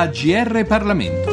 AGR Parlamento.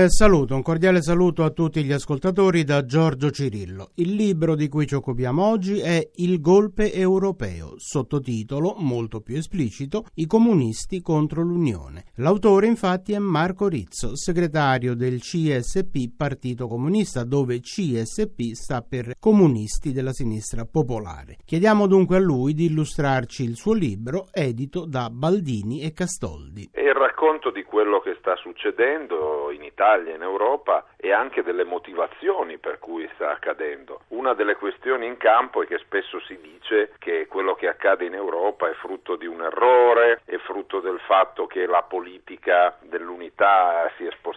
Un saluto, un cordiale saluto a tutti gli ascoltatori da Giorgio Cirillo. Il libro di cui ci occupiamo oggi è Il golpe europeo, sottotitolo molto più esplicito I comunisti contro l'Unione. L'autore infatti è Marco Rizzo, segretario del CSP Partito Comunista, dove CSP sta per Comunisti della Sinistra Popolare. Chiediamo dunque a lui di illustrarci il suo libro edito da Baldini e Castoldi. Il racconto di quello che sta succedendo in Italia in Europa e anche delle motivazioni per cui sta accadendo. Una delle questioni in campo è che spesso si dice che quello che accade in Europa è frutto di un errore, è frutto del fatto che la politica dell'unità si è spostata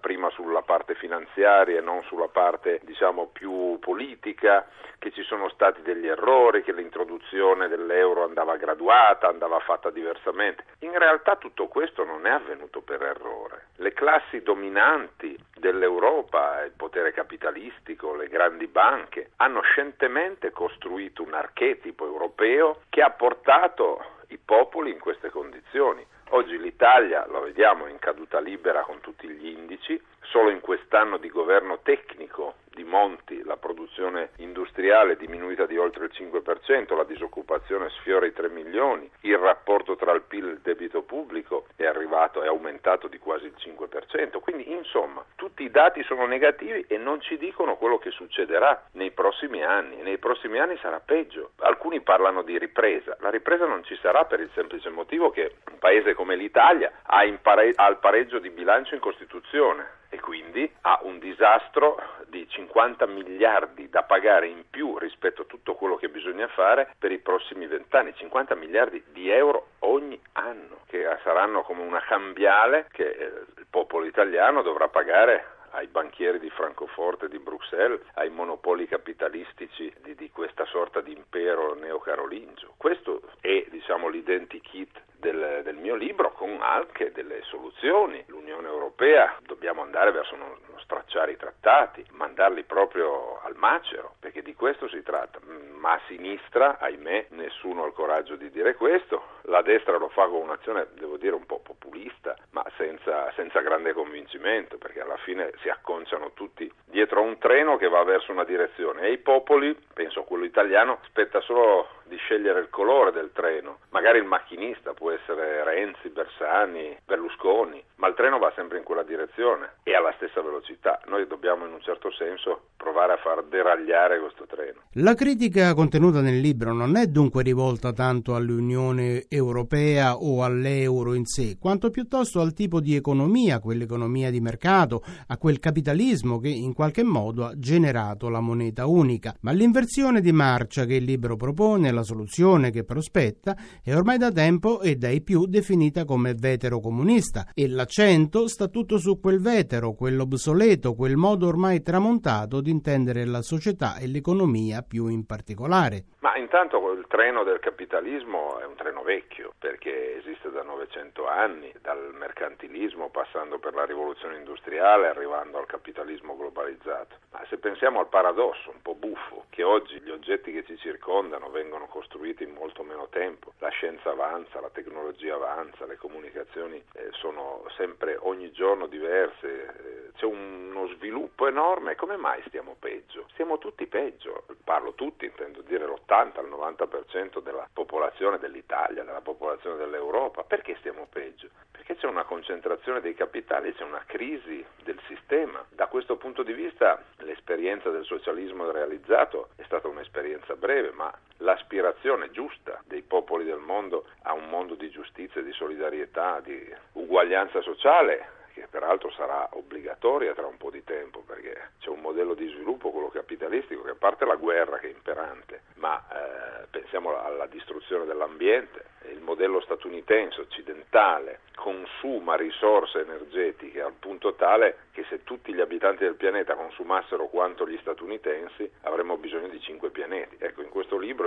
prima sulla parte finanziaria e non sulla parte diciamo più politica, che ci sono stati degli errori, che l'introduzione dell'euro andava graduata, andava fatta diversamente. In realtà tutto questo non è avvenuto per errore. Le classi dominanti dell'Europa, il potere capitalistico, le grandi banche, hanno scientemente costruito un archetipo europeo che ha portato i popoli in queste condizioni. Oggi l'Italia, lo vediamo, è in caduta libera con tutti gli indici, solo in quest'anno di governo tecnico di Monti la produzione industriale è diminuita di oltre il 5%, la disoccupazione sfiora i 3 milioni, il rapporto tra il PIL e il debito pubblico è arrivato, è aumentato di quasi il 5%, quindi insomma tutti i dati sono negativi e non ci dicono quello che succederà nei prossimi anni, nei prossimi anni sarà peggio. Alcuni parlano di ripresa, la ripresa non ci sarà per il semplice motivo che un paese come l'Italia ha, pare- ha il pareggio di bilancio in Costituzione e quindi ha un disastro di 50 miliardi da pagare in più rispetto a tutto quello che bisogna fare per i prossimi vent'anni, 50 miliardi di euro ogni anno, che saranno come una cambiale che eh, il popolo italiano dovrà pagare ai banchieri di Francoforte di Bruxelles, ai monopoli capitalistici di, di questa sorta di impero neocarolingio. Questo è diciamo, l'identikit del, del, mio libro con anche delle soluzioni. L'Unione Europea dobbiamo andare verso uno, uno stracciare i trattati, mandarli proprio al macero, perché di questo si tratta. Ma a sinistra, ahimè, nessuno ha il coraggio di dire questo. La destra lo fa con un'azione, devo dire, un po' populista, ma senza, senza grande convincimento, perché alla fine si acconciano tutti dietro a un treno che va verso una direzione. E i popoli, penso a quello italiano, aspetta solo scegliere il colore del treno. Magari il macchinista può essere Renzi, Bersani, Berlusconi, ma il treno va sempre in quella direzione e alla stessa velocità. Noi dobbiamo in un certo senso provare a far deragliare questo treno. La critica contenuta nel libro non è dunque rivolta tanto all'Unione Europea o all'euro in sé, quanto piuttosto al tipo di economia, quell'economia di mercato, a quel capitalismo che in qualche modo ha generato la moneta unica. Ma l'inversione di marcia che il libro propone, la soluzione che prospetta, è ormai da tempo e dai più definita come vetero comunista e l'accento sta tutto su quel vetero, quell'obsoleto, quel modo ormai tramontato di intendere la società e l'economia più in particolare. Ma intanto il treno del capitalismo è un treno vecchio perché esiste da 900 anni, dal mercantilismo passando per la rivoluzione industriale arrivando al capitalismo globalizzato. Ma se pensiamo al paradosso un po' buffo che oggi gli oggetti che ci circondano vengono costruiti in molto meno tempo, la scienza avanza, la tecnologia avanza, le comunicazioni eh, sono sempre ogni giorno diverse, eh, c'è uno sviluppo enorme, come mai stiamo peggio? Stiamo tutti peggio, parlo tutti, intendo dire l'80 al 90% della popolazione dell'Italia, della popolazione dell'Europa, perché stiamo peggio? Perché c'è una concentrazione dei capitali, c'è una crisi del sistema. Da questo punto di vista l'esperienza del socialismo realizzato è stata un'esperienza breve, ma l'aspirazione giusta dei popoli del mondo a un mondo di giustizia, di solidarietà, di uguaglianza sociale che peraltro sarà obbligatoria tra un po' di tempo perché c'è un modello di sviluppo, quello capitalistico, che a parte la guerra che è imperante, ma eh, pensiamo alla distruzione dell'ambiente, il modello statunitense occidentale consuma risorse energetiche al punto tale che se tutti gli abitanti del pianeta consumassero quanto gli statunitensi avremmo bisogno di cinque pianeti. Ecco,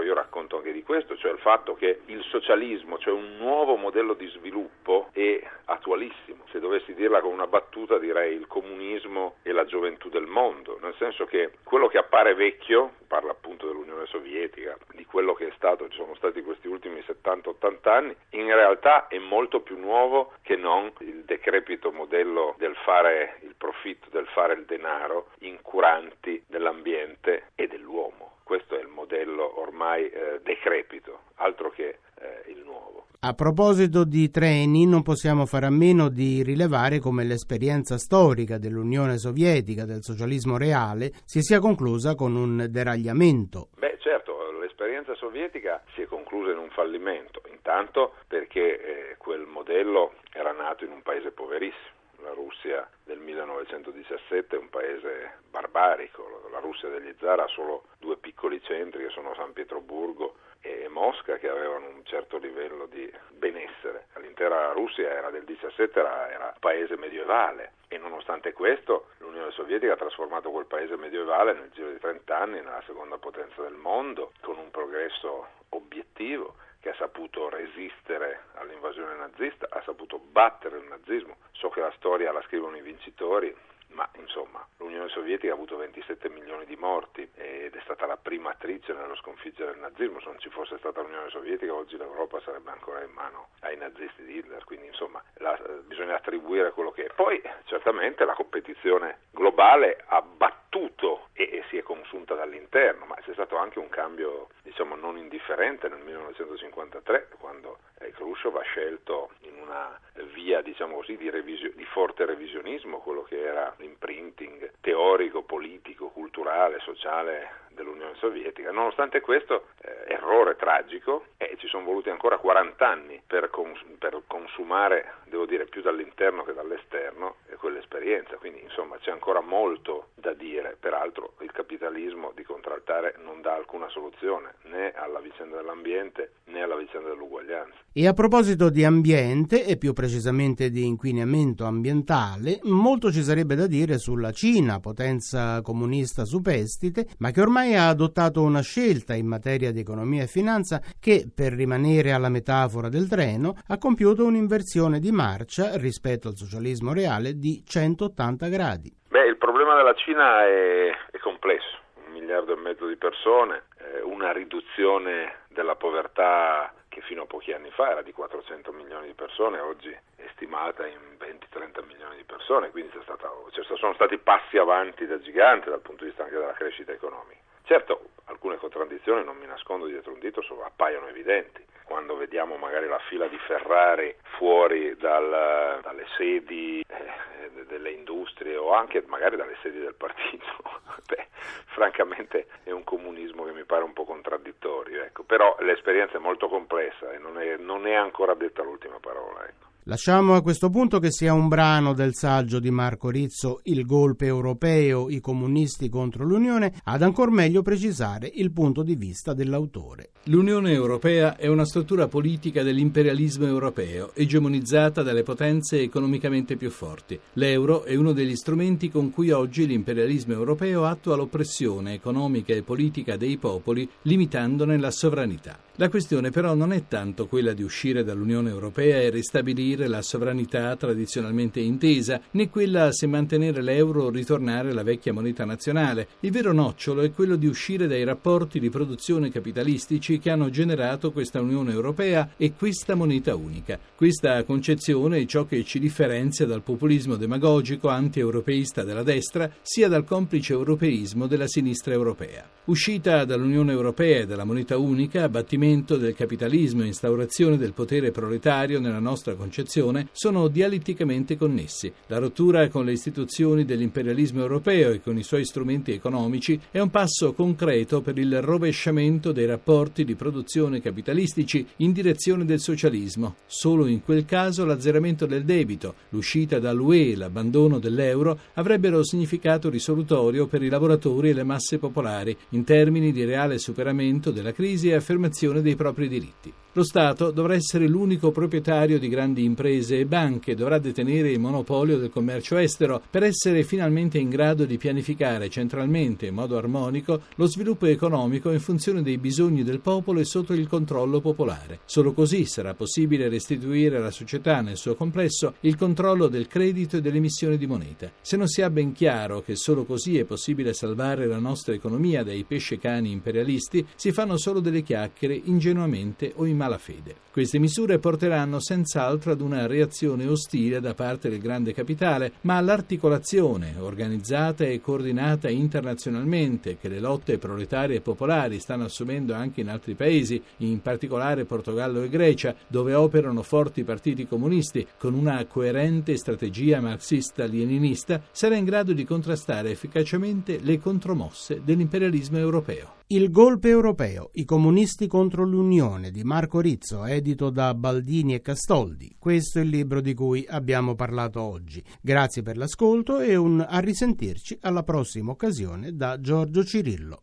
libro io racconto anche di questo, cioè il fatto che il socialismo, cioè un nuovo modello di sviluppo, è attualissimo se dovessi dirla con una battuta direi il comunismo e la gioventù del mondo, nel senso che quello che appare vecchio, parla appunto dell'Unione Sovietica, di quello che è stato, ci sono stati questi ultimi 70-80 anni, in realtà è molto più nuovo che non il decrepito modello del fare il profitto, del fare il denaro, incuranti dell'ambiente e dell'uomo. Questo è il modello ormai eh, decrepito, altro che eh, il nuovo. A proposito di treni, non possiamo fare a meno di rilevare come l'esperienza storica dell'Unione Sovietica, del socialismo reale, si sia conclusa con un deragliamento. Beh, certo, l'esperienza sovietica si è conclusa in un fallimento, intanto perché eh, quel modello era nato in un paese poverissimo. La Russia del 1917 è un paese barbarico, la Russia degli zar ha solo due piccoli centri che sono San Pietroburgo e Mosca che avevano un certo livello di benessere. L'intera Russia era del 17 era, era paese medievale e nonostante questo l'Unione Sovietica ha trasformato quel paese medievale nel giro di 30 anni nella seconda potenza del mondo con un progresso obiettivo che ha saputo resistere all'invasione nazista, ha saputo battere il nazismo. So che la storia la scrivono i vincitori, ma insomma l'Unione Sovietica ha avuto 27 milioni di morti ed è stata la prima attrice nello sconfiggere il nazismo. Se non ci fosse stata l'Unione Sovietica oggi l'Europa sarebbe ancora in mano ai nazisti di Hitler, quindi insomma la, bisogna attribuire quello che è. Poi certamente la competizione globale ha battuto e, e si è consunta dall'interno, ma c'è stato anche un cambio diciamo non indifferente nel 1953 quando eh, Khrushchev ha scelto in una via diciamo così di, revisio, di forte revisionismo quello che era l'imprinting teorico, politico, culturale, sociale dell'Unione Sovietica. Nonostante questo eh, errore tragico, eh, ci sono voluti ancora 40 anni per, cons- per, consumare, devo dire, più dall'interno che dall'esterno quell'esperienza. Quindi insomma c'è ancora molto da dire. Peraltro il capitalismo di contraltare non dà alcuna soluzione né alla vicenda dell'ambiente né alla vicenda dell'uguaglianza. E a proposito di ambiente e più precisamente di inquinamento ambientale, molto ci sarebbe da dire sulla Cina, potenza comunista superstite, ma che ormai ha adottato una scelta in materia di economia e finanza che, per rimanere alla metafora del treno, ha compiuto un'inversione di marcia rispetto al socialismo reale di 180 gradi. Beh, il problema della Cina è, è complesso, un miliardo e mezzo di persone, eh, una riduzione della povertà che fino a pochi anni fa era di 400 milioni di persone, oggi è stimata in 20-30 milioni di persone, quindi stata, cioè, sono stati passi avanti da gigante dal punto di vista anche della crescita economica. Certo, alcune contraddizioni, non mi nascondo dietro un dito, sono, appaiono evidenti. Quando vediamo magari la fila di Ferrari fuori dal, dalle sedi eh, delle industrie o anche magari dalle sedi del partito, beh, francamente è un comunismo che mi pare un po' contraddittorio. Ecco. Però l'esperienza è molto complessa e non è, non è ancora detta l'ultima parola. Ecco. Lasciamo a questo punto che sia un brano del saggio di Marco Rizzo Il golpe europeo, i comunisti contro l'Unione, ad ancor meglio precisare il punto di vista dell'autore. L'Unione Europea è una struttura politica dell'imperialismo europeo, egemonizzata dalle potenze economicamente più forti. L'euro è uno degli strumenti con cui oggi l'imperialismo europeo attua l'oppressione economica e politica dei popoli, limitandone la sovranità. La questione però non è tanto quella di uscire dall'Unione Europea e ristabilire la sovranità tradizionalmente intesa, né quella se mantenere l'euro o ritornare alla vecchia moneta nazionale. Il vero nocciolo è quello di uscire dai rapporti di produzione capitalistici che hanno generato questa Unione Europea e questa moneta unica. Questa concezione è ciò che ci differenzia dal populismo demagogico anti-europeista della destra, sia dal complice europeismo della sinistra europea. Uscita dall'Unione Europea e dalla moneta unica, abbattimento del capitalismo e instaurazione del potere proletario nella nostra concezione sono dialetticamente connessi. La rottura con le istituzioni dell'imperialismo europeo e con i suoi strumenti economici è un passo concreto per il rovesciamento dei rapporti di produzione capitalistici in direzione del socialismo. Solo in quel caso l'azzeramento del debito, l'uscita dall'UE e l'abbandono dell'euro avrebbero significato risolutorio per i lavoratori e le masse popolari in termini di reale superamento della crisi e affermazione dei propri diritti. Lo Stato dovrà essere l'unico proprietario di grandi imprese e banche, dovrà detenere il monopolio del commercio estero per essere finalmente in grado di pianificare centralmente in modo armonico lo sviluppo economico in funzione dei bisogni del popolo e sotto il controllo popolare. Solo così sarà possibile restituire alla società nel suo complesso il controllo del credito e dell'emissione di moneta. Se non si ha ben chiaro che solo così è possibile salvare la nostra economia dai pescecani imperialisti, si fanno solo delle chiacchiere ingenuamente o in malafede. Queste misure porteranno senz'altro ad una reazione ostile da parte del grande capitale, ma l'articolazione organizzata e coordinata internazionalmente che le lotte proletarie e popolari stanno assumendo anche in altri paesi, in particolare Portogallo e Grecia, dove operano forti partiti comunisti con una coerente strategia marxista-leninista, sarà in grado di contrastare efficacemente le contromosse dell'imperialismo europeo. Il golpe europeo, i comunisti contro l'Unione di Marco Rizzo, edito da Baldini e Castoldi. Questo è il libro di cui abbiamo parlato oggi. Grazie per l'ascolto e un a risentirci alla prossima occasione da Giorgio Cirillo.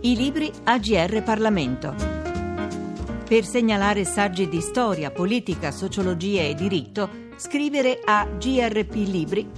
I libri AGR Parlamento. Per segnalare saggi di storia, politica, sociologia e diritto, scrivere a grplibri.it.